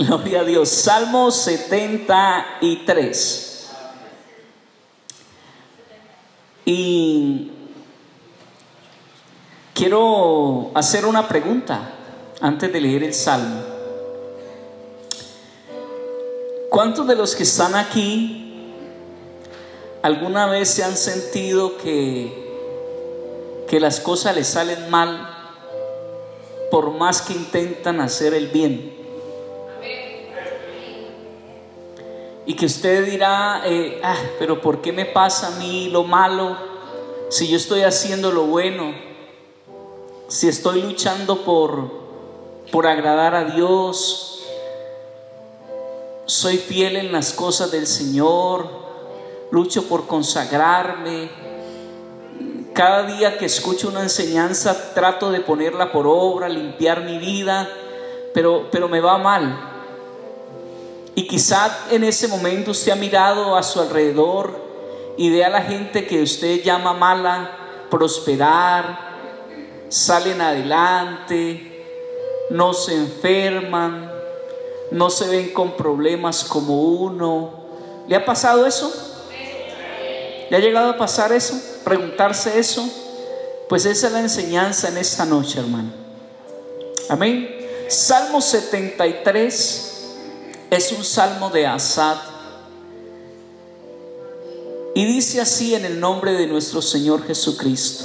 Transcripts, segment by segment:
Gloria a Dios. Salmo 73. Y quiero hacer una pregunta antes de leer el Salmo. ¿Cuántos de los que están aquí alguna vez se han sentido que, que las cosas les salen mal por más que intentan hacer el bien? Y que usted dirá, eh, ah, pero ¿por qué me pasa a mí lo malo si yo estoy haciendo lo bueno? Si estoy luchando por, por agradar a Dios, soy fiel en las cosas del Señor, lucho por consagrarme. Cada día que escucho una enseñanza trato de ponerla por obra, limpiar mi vida, pero, pero me va mal. Y quizá en ese momento usted ha mirado a su alrededor y ve a la gente que usted llama mala prosperar, salen adelante, no se enferman, no se ven con problemas como uno. ¿Le ha pasado eso? ¿Le ha llegado a pasar eso? ¿Preguntarse eso? Pues esa es la enseñanza en esta noche, hermano. Amén. Salmo 73 es un salmo de Asad. Y dice así en el nombre de nuestro Señor Jesucristo.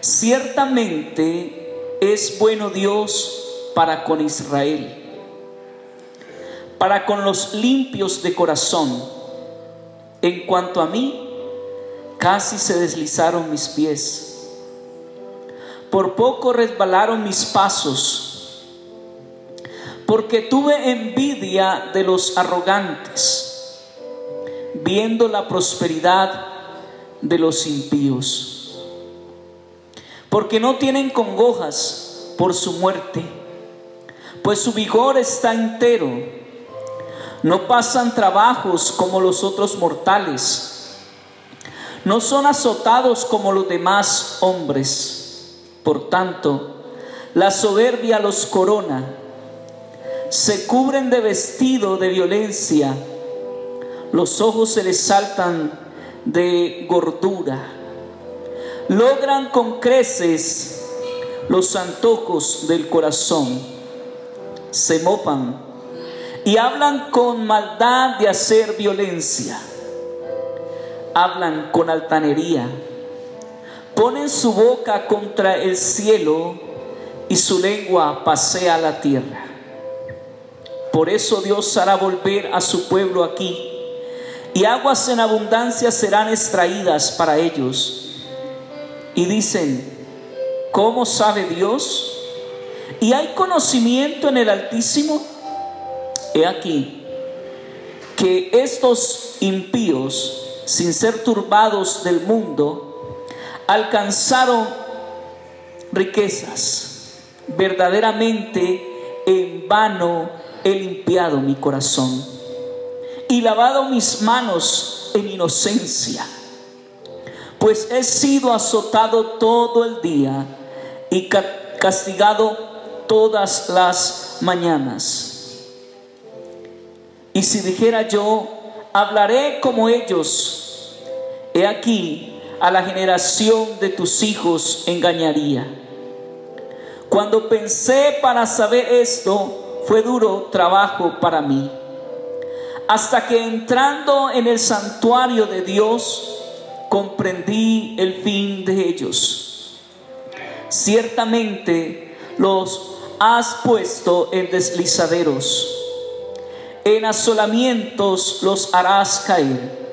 Ciertamente es bueno Dios para con Israel, para con los limpios de corazón. En cuanto a mí, casi se deslizaron mis pies. Por poco resbalaron mis pasos porque tuve envidia de los arrogantes, viendo la prosperidad de los impíos, porque no tienen congojas por su muerte, pues su vigor está entero, no pasan trabajos como los otros mortales, no son azotados como los demás hombres, por tanto, la soberbia los corona se cubren de vestido de violencia, los ojos se les saltan de gordura, logran con creces los antojos del corazón, se mopan y hablan con maldad de hacer violencia, hablan con altanería, ponen su boca contra el cielo y su lengua pasea la tierra. Por eso Dios hará volver a su pueblo aquí, y aguas en abundancia serán extraídas para ellos. Y dicen, ¿cómo sabe Dios? ¿Y hay conocimiento en el Altísimo? He aquí que estos impíos, sin ser turbados del mundo, alcanzaron riquezas. Verdaderamente en vano he limpiado mi corazón y lavado mis manos en inocencia, pues he sido azotado todo el día y castigado todas las mañanas. Y si dijera yo, hablaré como ellos, he aquí a la generación de tus hijos engañaría. Cuando pensé para saber esto, fue duro trabajo para mí. Hasta que entrando en el santuario de Dios, comprendí el fin de ellos. Ciertamente los has puesto en deslizaderos, en asolamientos los harás caer.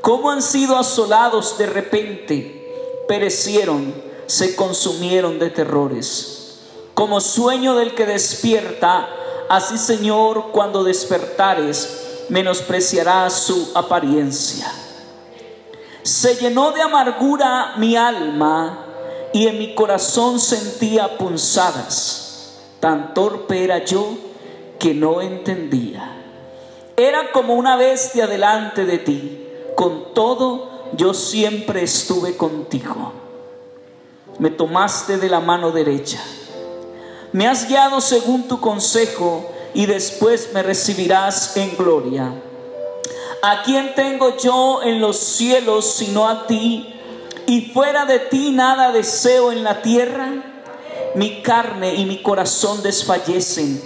Como han sido asolados de repente, perecieron, se consumieron de terrores como sueño del que despierta, así Señor, cuando despertares, menospreciarás su apariencia. Se llenó de amargura mi alma y en mi corazón sentía punzadas. Tan torpe era yo que no entendía. Era como una bestia delante de ti. Con todo, yo siempre estuve contigo. Me tomaste de la mano derecha Me has guiado según tu consejo y después me recibirás en gloria. ¿A quién tengo yo en los cielos sino a ti? Y fuera de ti nada deseo en la tierra. Mi carne y mi corazón desfallecen,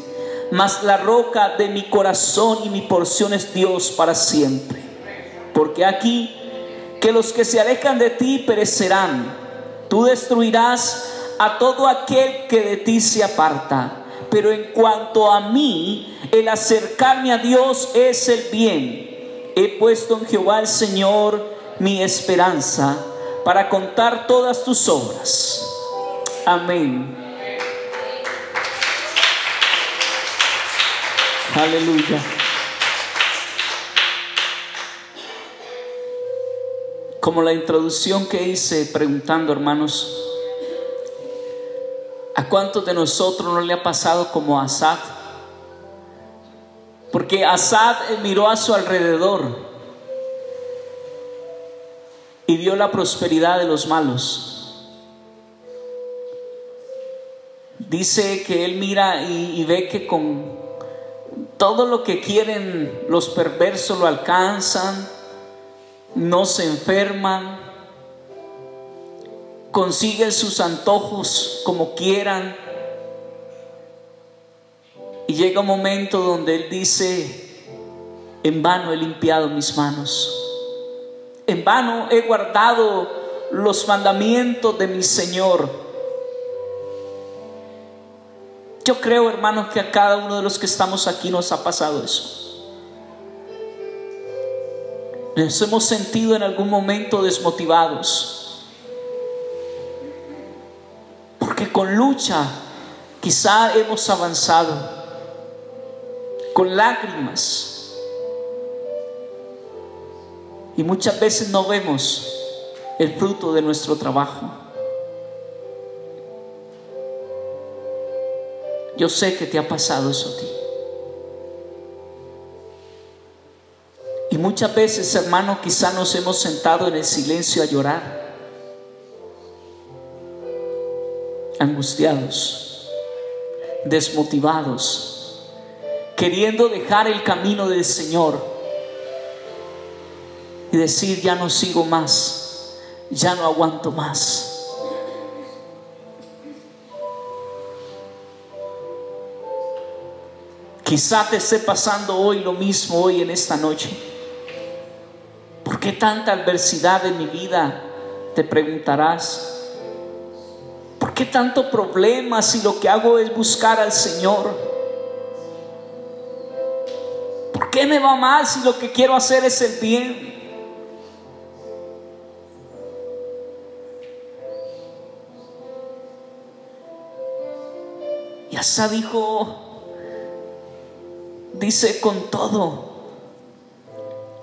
mas la roca de mi corazón y mi porción es Dios para siempre. Porque aquí que los que se alejan de ti perecerán. Tú destruirás a todo aquel que de ti se aparta. Pero en cuanto a mí, el acercarme a Dios es el bien. He puesto en Jehová el Señor mi esperanza para contar todas tus obras. Amén. Aleluya. Como la introducción que hice preguntando, hermanos, ¿a cuántos de nosotros no le ha pasado como a Asad? Porque Asad miró a su alrededor y vio la prosperidad de los malos. Dice que él mira y, ve que con todo lo que quieren los perversos lo alcanzan, no se enferman, consiguen sus antojos como quieran. Y llega un momento donde él dice, en vano he limpiado mis manos en vano he guardado los mandamientos de mi Señor. Yo creo, hermanos, que a cada uno de los que estamos aquí nos ha pasado eso. Nos hemos sentido en algún momento desmotivados. Porque con lucha quizá hemos avanzado. Con lágrimas y muchas veces no vemos el fruto de nuestro trabajo. Yo sé que te ha pasado eso a ti. Y muchas veces, hermano, quizá nos hemos sentado en el silencio a llorar, angustiados, desmotivados, queriendo dejar el camino del Señor y decir, ya no sigo más, ya no aguanto más. Quizá te esté pasando hoy lo mismo, hoy en esta noche. ¿Por qué tanta adversidad en mi vida? Te preguntarás. ¿Por qué tanto problema si lo que hago es buscar al Señor? ¿Por qué me va mal si lo que quiero hacer es el bien? Y Asa dijo, dice con todo,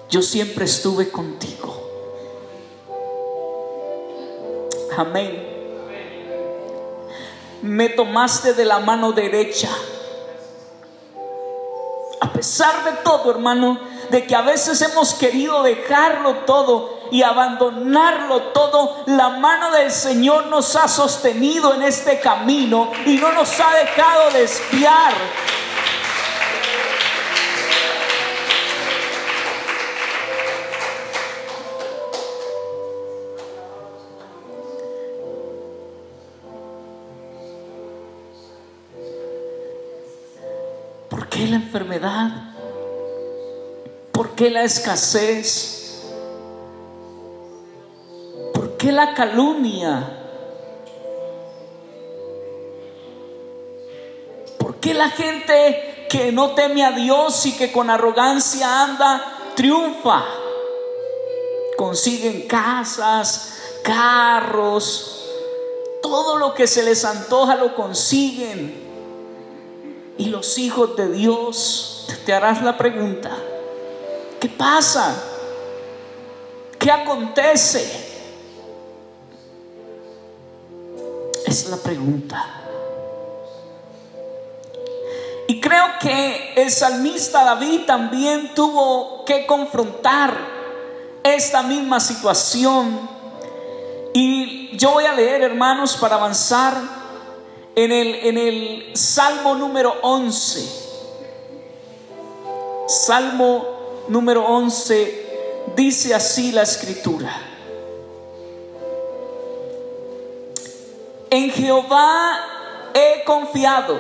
yo siempre estuve contigo. Amén. Me tomaste de la mano derecha. A pesar de todo, hermano, de que a veces hemos querido dejarlo todo y abandonarlo todo, la mano del Señor nos ha sostenido en este camino y no nos ha dejado desviar. ¿Por qué la enfermedad? ¿Por qué la escasez? ¿Por qué la calumnia? ¿Por qué la gente que no teme a Dios y que con arrogancia anda triunfa? Consiguen casas, carros, todo lo que se les antoja lo consiguen. Y los hijos de Dios, te harás la pregunta, ¿Qué pasa? ¿Qué acontece? Es la pregunta. Y creo que el salmista David también tuvo que confrontar esta misma situación. Y yo voy a leer, hermanos, para avanzar En el, en el Salmo número 11, Salmo número 11, dice así la escritura. En Jehová he confiado.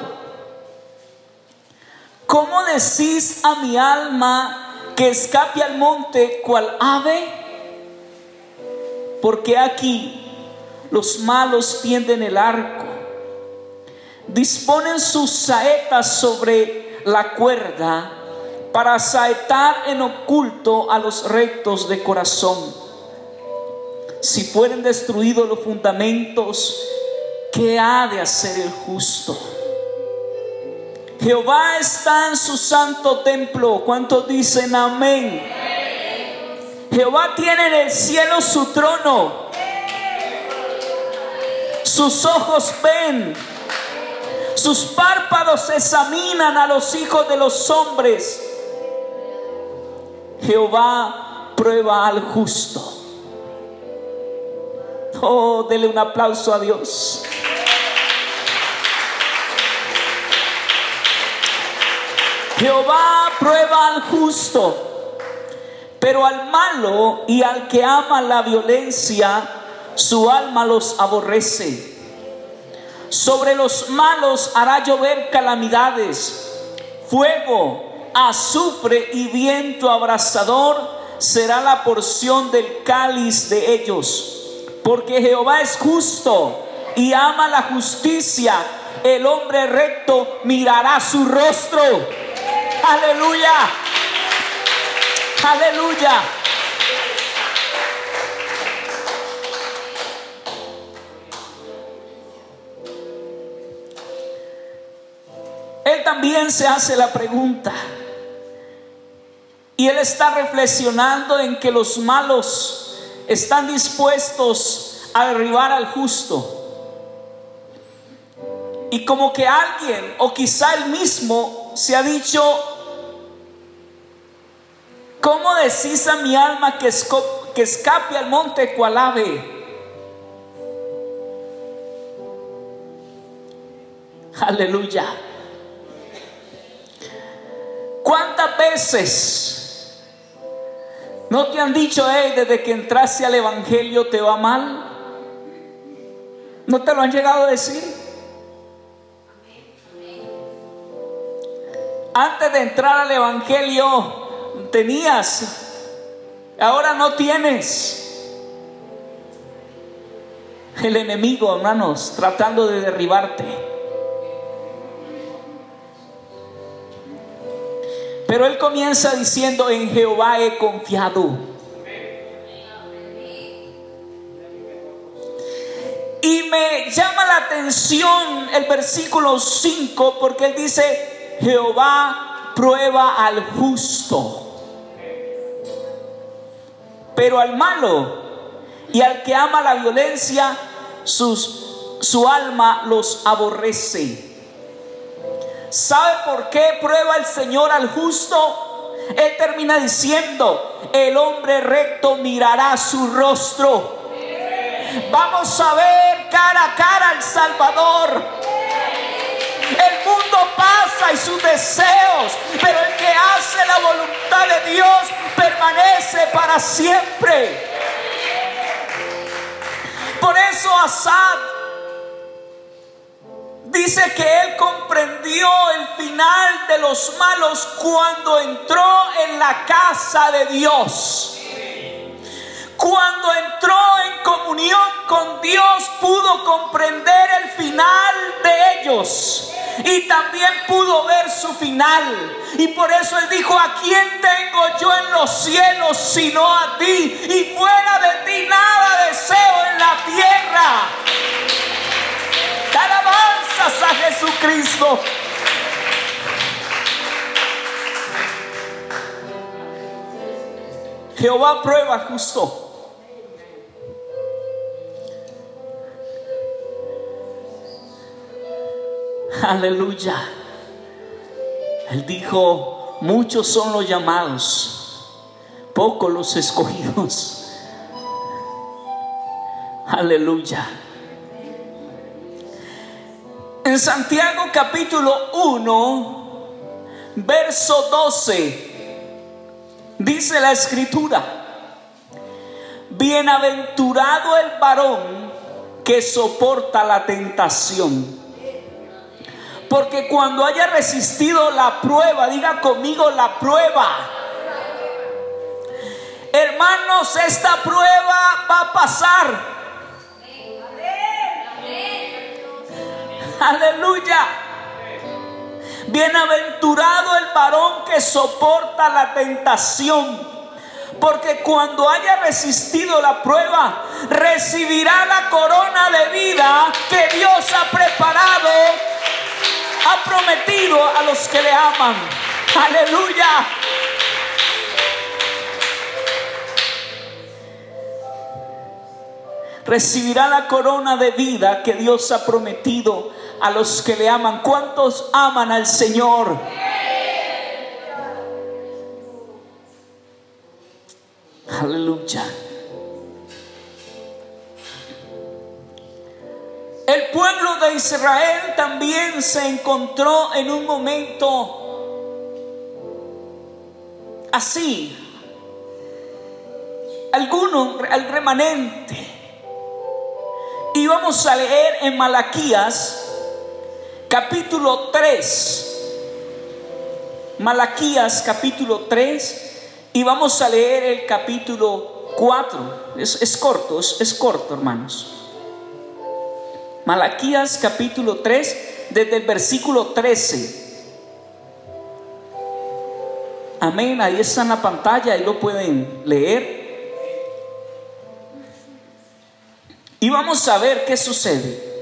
¿Cómo decís a mi alma que escape al monte cual ave? Porque aquí los malos tienden el arco, disponen sus saetas sobre la cuerda para saetar en oculto a los rectos de corazón. Si fueren destruidos los fundamentos, ¿qué ha de hacer el justo? Jehová está en su santo templo. ¿Cuántos dicen amén? Jehová tiene en el cielo su trono sus ojos ven, sus párpados examinan a los hijos de los hombres. Jehová prueba al justo. Oh, dele un aplauso a Dios. Jehová prueba al justo, pero al malo y al que ama la violencia, su alma los aborrece. Sobre los malos hará llover calamidades, fuego, azufre y viento abrasador será la porción del cáliz de ellos. Porque Jehová es justo y ama la justicia. El hombre recto mirará su rostro. Aleluya. Aleluya. También se hace la pregunta. Y él está reflexionando en que los malos están dispuestos a derribar al justo. Y como que alguien, o quizá él mismo, se ha dicho, ¿cómo decís a mi alma que, que escape al monte cual ave? Aleluya. ¿Cuántas veces no te han dicho, hey, desde que entraste al Evangelio te va mal? ¿No te lo han llegado a decir? Antes de entrar al Evangelio tenías, ahora no tienes. El enemigo, hermanos, tratando de derribarte. Pero él comienza diciendo, en Jehová he confiado. Y me llama la atención el versículo 5 porque él dice, Jehová prueba al justo, pero al malo y al que ama la violencia, sus, su alma los aborrece. ¿Sabe por qué prueba el Señor al justo? Él termina diciendo, el hombre recto mirará su rostro. Vamos a ver cara a cara al Salvador. El mundo pasa y sus deseos, pero el que hace la voluntad de Dios permanece para siempre. Por eso Asad Dice que él comprendió los malos cuando entró en la casa de Dios. Cuando entró en comunión con Dios pudo comprender el final de ellos y también pudo ver su final. Y por eso él dijo, ¿a quién tengo yo en los cielos sino a ti? Y fuera de ti nada deseo en la tierra. Alabanzas a Jesucristo. Jehová prueba justo. Aleluya. Él dijo, muchos son los llamados, pocos los escogidos. Aleluya. En Santiago capítulo 1, verso 12, dice la escritura, bienaventurado el varón que soporta la tentación. Porque cuando haya resistido la prueba, diga conmigo la prueba. Hermanos, esta prueba va a pasar. Aleluya. Bienaventurado el varón que soporta la tentación. Porque cuando haya resistido la prueba, recibirá la corona de vida que Dios ha preparado, ha prometido a los que le aman. Aleluya. Recibirá la corona de vida que Dios ha prometido a los que le aman. ¿Cuántos aman al Señor? Aleluya. El pueblo de Israel también se encontró en un momento así. Alguno, el remanente. Y vamos a leer en Malaquías capítulo 3. Malaquías capítulo 3 y vamos a leer el capítulo 4. Es, corto, es, es corto hermanos. Malaquías capítulo 3 desde el versículo 13. Amén, ahí está en la pantalla, ahí lo pueden leer. Y vamos a ver qué sucede.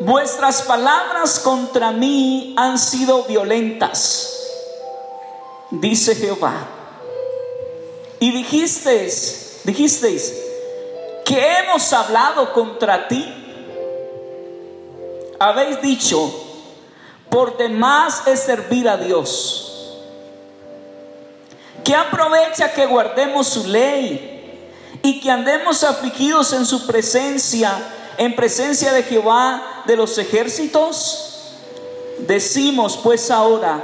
Vuestras palabras contra mí han sido violentas, dice Jehová. Y dijisteis, dijisteis, que hemos hablado contra ti. Habéis dicho, por demás es servir a Dios. Que aprovecha que guardemos su ley y que andemos afligidos en su presencia en presencia de Jehová de los ejércitos? Decimos pues ahora,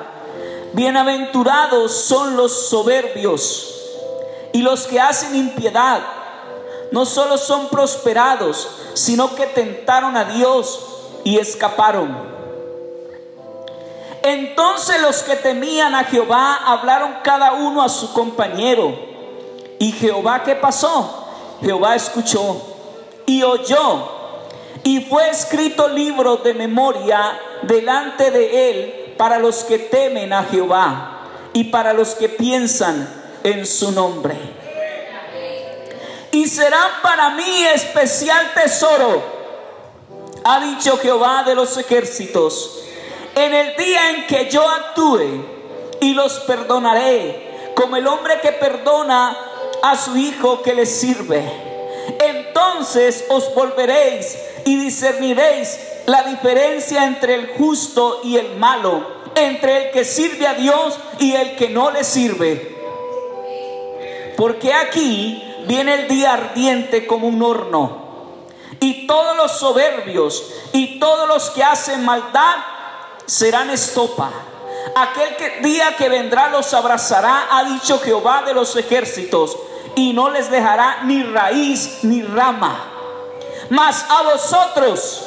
bienaventurados son los soberbios y los que hacen impiedad. No solo son prosperados, sino que tentaron a Dios y escaparon. Entonces los que temían a Jehová hablaron cada uno a su compañero. ¿Y Jehová qué pasó? Jehová escuchó y oyó y fue escrito libro de memoria delante de él para los que temen a Jehová y para los que piensan en su nombre. Y serán para mí especial tesoro, ha dicho Jehová de los ejércitos, en el día en que yo actúe y los perdonaré, como el hombre que perdona a su hijo que le sirve. Entonces os volveréis y discerniréis la diferencia entre el justo y el malo, entre el que sirve a Dios y el que no le sirve. Porque aquí viene el día ardiente como un horno. Y todos los soberbios y todos los que hacen maldad serán estopa. Aquel día que vendrá los abrazará, ha dicho Jehová de los ejércitos, y no les dejará ni raíz ni rama mas a vosotros,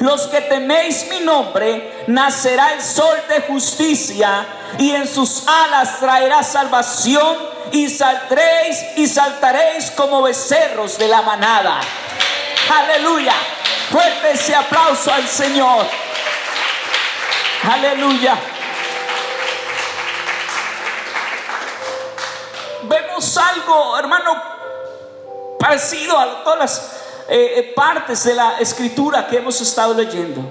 los que teméis mi nombre, nacerá el sol de justicia y en sus alas traerá salvación y saldréis y saltaréis como becerros de la manada. Aleluya. Fuerte ese aplauso al Señor. Aleluya. Vemos algo, hermano, parecido a todas las eh, eh, partes de la escritura que hemos estado leyendo.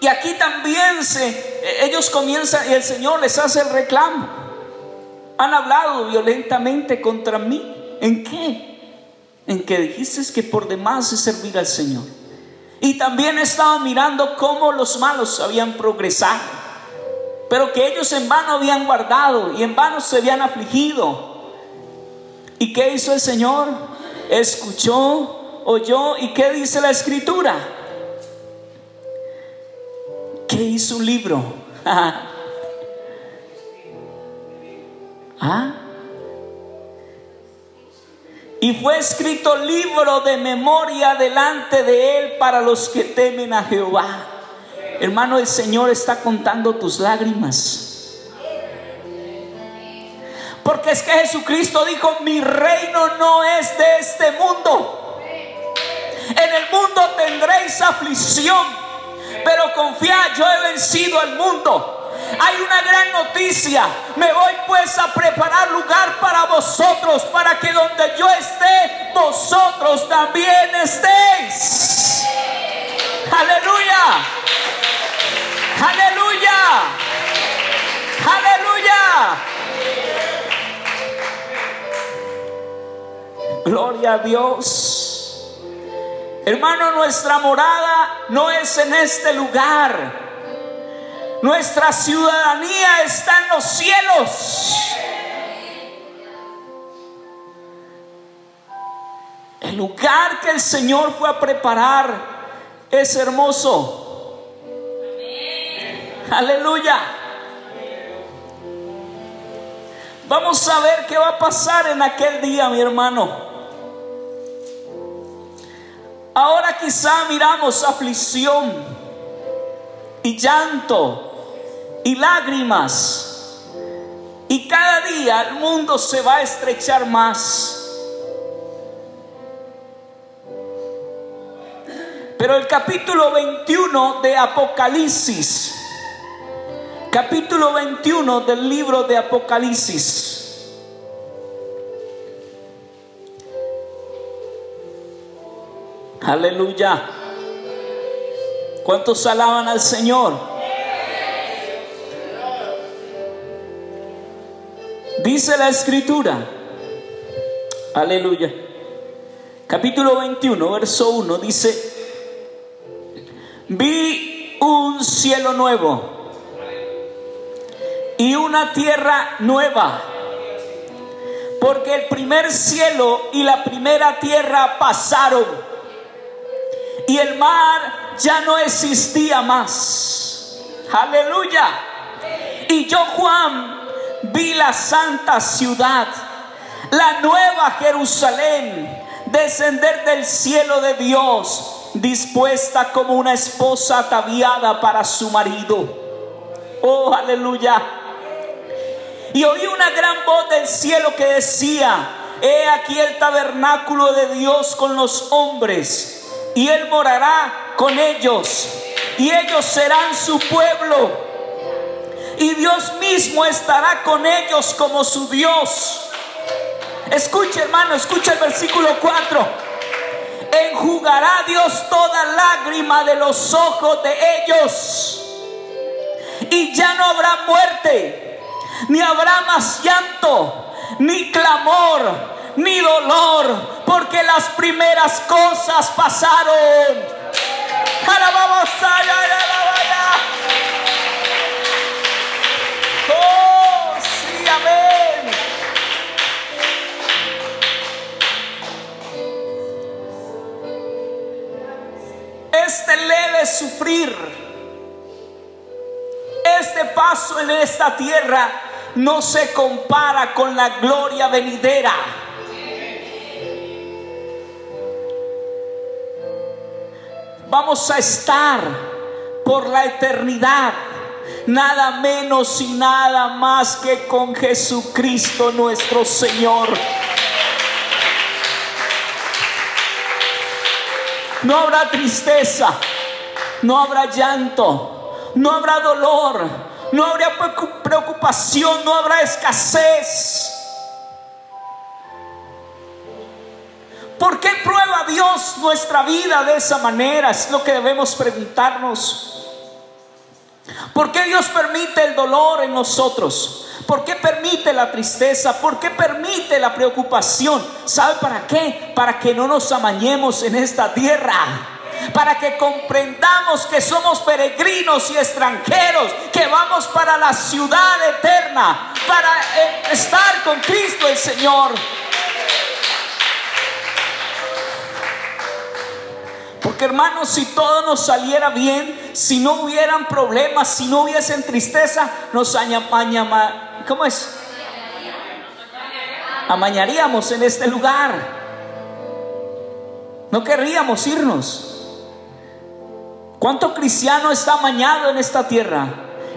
Y aquí también se, eh, ellos comienzan y el Señor les hace el reclamo. Han hablado violentamente contra mí. ¿En qué? En que dijiste que por demás es servir al Señor. Y también he estado mirando cómo los malos habían progresado. Pero que ellos en vano habían guardado y en vano se habían afligido. ¿Y qué hizo el Señor? escuchó, oyó y qué dice la escritura. ¿Qué hizo un libro? ¿Ah? Y fue escrito libro de memoria delante de él para los que temen a Jehová. Hermano, el Señor está contando tus lágrimas. Porque es que Jesucristo dijo, mi reino no es de este mundo. En el mundo tendréis aflicción, pero confiad, yo he vencido al mundo. Hay una gran noticia. Me voy pues a preparar lugar para vosotros, para que donde yo esté, vosotros también estéis. Aleluya. Aleluya. Aleluya. Gloria a Dios. Hermano, nuestra morada no es en este lugar. Nuestra ciudadanía está en los cielos. El lugar que el Señor fue a preparar es hermoso. Aleluya. Vamos a ver qué va a pasar en aquel día, mi hermano. Ahora quizá miramos aflicción y llanto y lágrimas. Y cada día el mundo se va a estrechar más. Pero el capítulo 21 de Apocalipsis, capítulo 21 del libro de Apocalipsis, Aleluya. ¿Cuántos alaban al Señor? Dice la escritura, aleluya, capítulo 21, verso 1, dice, vi un cielo nuevo y una tierra nueva, porque el primer cielo y la primera tierra pasaron y el mar ya no existía más. Aleluya. Y yo, Juan, vi la santa ciudad, la nueva Jerusalén, descender del cielo de Dios, dispuesta como una esposa ataviada para su marido. Oh, aleluya. Y oí una gran voz del cielo que decía, he aquí el tabernáculo de Dios con los hombres, y él morará con ellos, y ellos serán su pueblo y Dios mismo estará con ellos como su Dios. Escuche hermano, escucha el versículo 4. Enjugará Dios toda lágrima de los ojos de ellos. Y ya no habrá muerte, ni habrá más llanto, ni clamor, ni dolor, porque las primeras cosas pasaron. Alabamos a Este leve sufrir, este paso en esta tierra no se compara con la gloria venidera. Vamos a estar por la eternidad nada menos y nada más que con Jesucristo nuestro Señor. No habrá tristeza, no habrá llanto, no habrá dolor, no habrá preocupación, no habrá escasez. ¿Por qué prueba Dios nuestra vida de esa manera? Es lo que debemos preguntarnos. ¿Por qué Dios permite el dolor en nosotros? ¿Por qué permite la tristeza? ¿Por qué permite la preocupación? ¿Sabe para qué? Para que no nos amañemos en esta tierra para que comprendamos que somos peregrinos y extranjeros, que vamos para la ciudad eterna, para eh, estar con Cristo el Señor. Porque hermanos, si todo nos saliera bien, si no hubieran problemas, si no hubiesen tristeza, nos añama, ¿cómo es? Amañaríamos en este lugar. No querríamos irnos. ¿Cuánto cristiano está amañado en esta tierra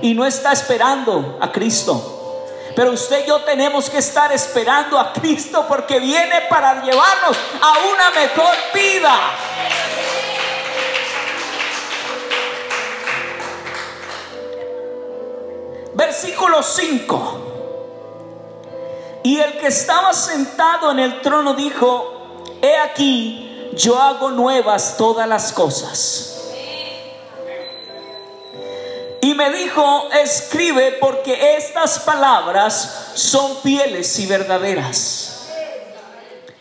y no está esperando a Cristo? Pero usted y yo tenemos que estar esperando a Cristo porque viene para llevarnos a una mejor vida. Versículo 5. Y el que estaba sentado en el trono dijo, he aquí, yo hago nuevas todas las cosas. Y me dijo, escribe porque estas palabras son fieles y verdaderas.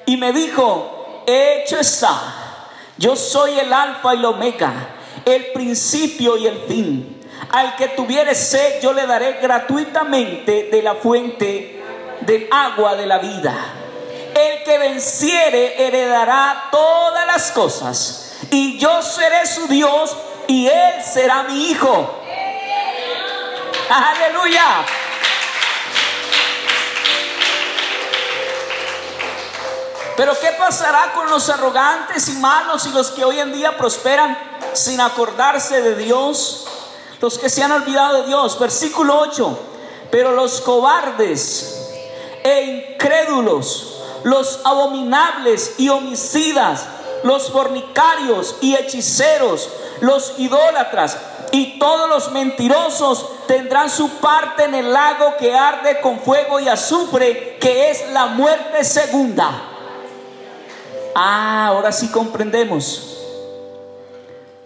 Y me dijo, hecho está, yo soy el alfa y el omega, el principio y el fin. Al que tuviere sed, yo le daré gratuitamente de la fuente del agua de la vida. El que venciere heredará todas las cosas, y yo seré su Dios, y él será mi hijo. Aleluya. Pero ¿qué pasará con los arrogantes y malos y los que hoy en día prosperan sin acordarse de Dios? Los que se han olvidado de Dios. Versículo 8. Pero los cobardes e incrédulos, los abominables y homicidas, los fornicarios y hechiceros, los idólatras y todos los mentirosos tendrán su parte en el lago que arde con fuego y azufre, que es la muerte segunda. Ah, ahora sí comprendemos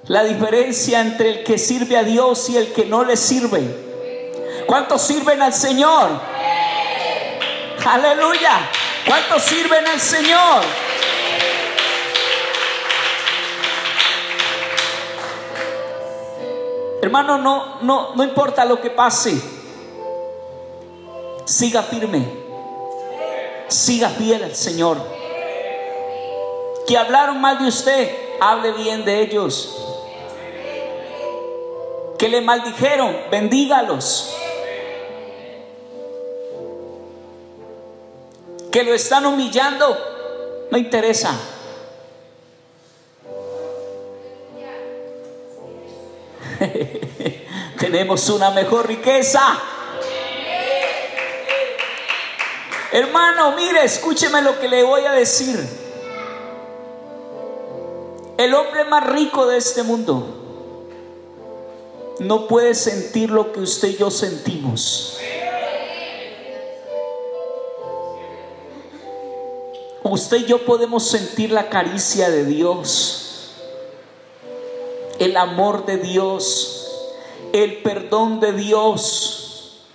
la diferencia entre el que sirve a Dios y el que no le sirve. ¿Cuántos sirven al Señor? Aleluya. ¿Cuántos sirven al Señor? Hermano, no, no, no importa lo que pase. Siga firme. Siga fiel al Señor. Que hablaron mal de usted, hable bien de ellos. Que le maldijeron, bendígalos. Que lo están humillando, no interesa. Tenemos una mejor riqueza. Hermano, mire, escúcheme lo que le voy a decir. El hombre más rico de este mundo no puede sentir lo que usted y yo sentimos. Usted y yo podemos sentir la caricia de Dios el amor de Dios, el perdón de Dios,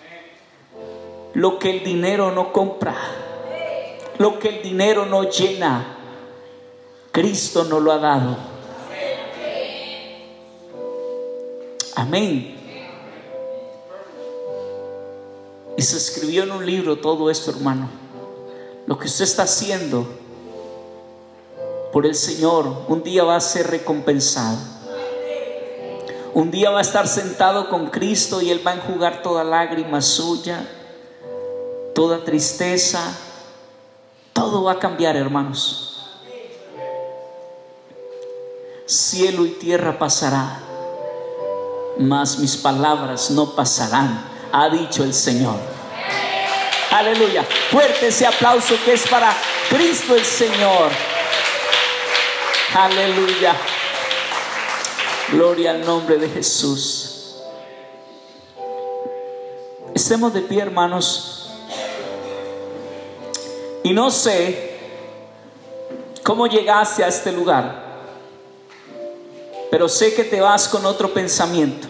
lo que el dinero no compra, lo que el dinero no llena, Cristo nos lo ha dado. Amén. Y se escribió en un libro todo esto, hermano. Lo que usted está haciendo por el Señor un día va a ser recompensado. Un día va a estar sentado con Cristo y Él va a enjugar toda lágrima suya, toda tristeza. Todo va a cambiar, hermanos. Cielo y tierra pasará, mas mis palabras no pasarán, ha dicho el Señor. Aleluya. Fuerte ese aplauso que es para Cristo el Señor. Aleluya. Gloria al nombre de Jesús. Estemos de pie, hermanos. Y no sé cómo llegaste a este lugar, pero sé que te vas con otro pensamiento.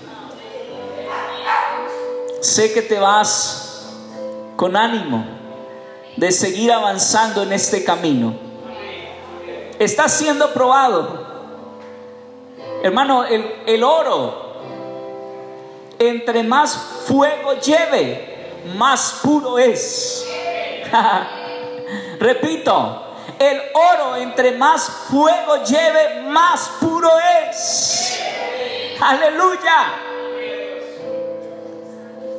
Sé que te vas con ánimo de seguir avanzando en este camino. Estás siendo probado Hermano, el, oro, entre más fuego lleve, más puro es. Repito, el oro entre más fuego lleve, más puro es. Aleluya.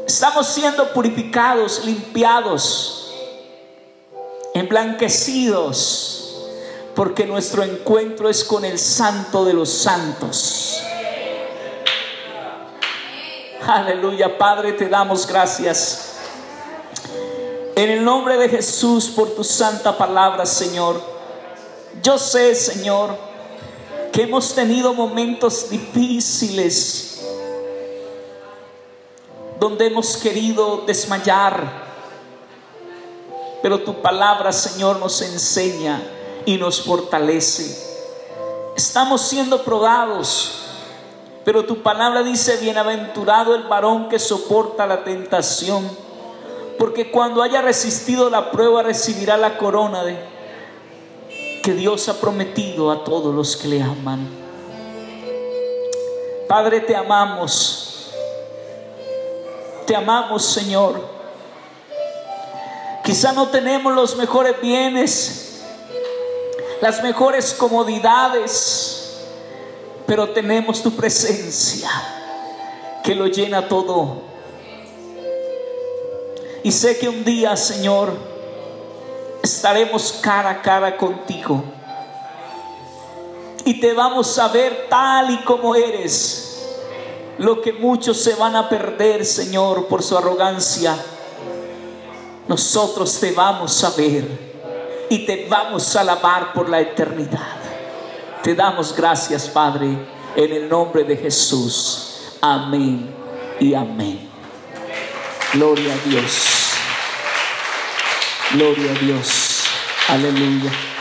Estamos siendo purificados, limpiados, emblanquecidos, porque nuestro encuentro es con el santo de los santos. Aleluya, Padre, te damos gracias. En el nombre de Jesús, por tu santa palabra, Señor. Yo sé, Señor, que hemos tenido momentos difíciles donde hemos querido desmayar. Pero tu palabra, Señor, nos enseña y nos fortalece. Estamos siendo probados, pero tu palabra dice, bienaventurado el varón que soporta la tentación porque cuando haya resistido la prueba recibirá la corona que Dios ha prometido a todos los que le aman. Padre, te amamos. Te amamos, Señor. Quizá no tenemos los mejores bienes, las mejores comodidades, pero tenemos tu presencia que lo llena todo y sé que un día, Señor, estaremos cara a cara contigo. Y te vamos a ver tal y como eres. Lo que muchos se van a perder, Señor, por su arrogancia. Nosotros te vamos a ver y te vamos a alabar por la eternidad. Te damos gracias, Padre, en el nombre de Jesús. Amén y amén. Gloria a Dios. Gloria a Dios. Aleluya.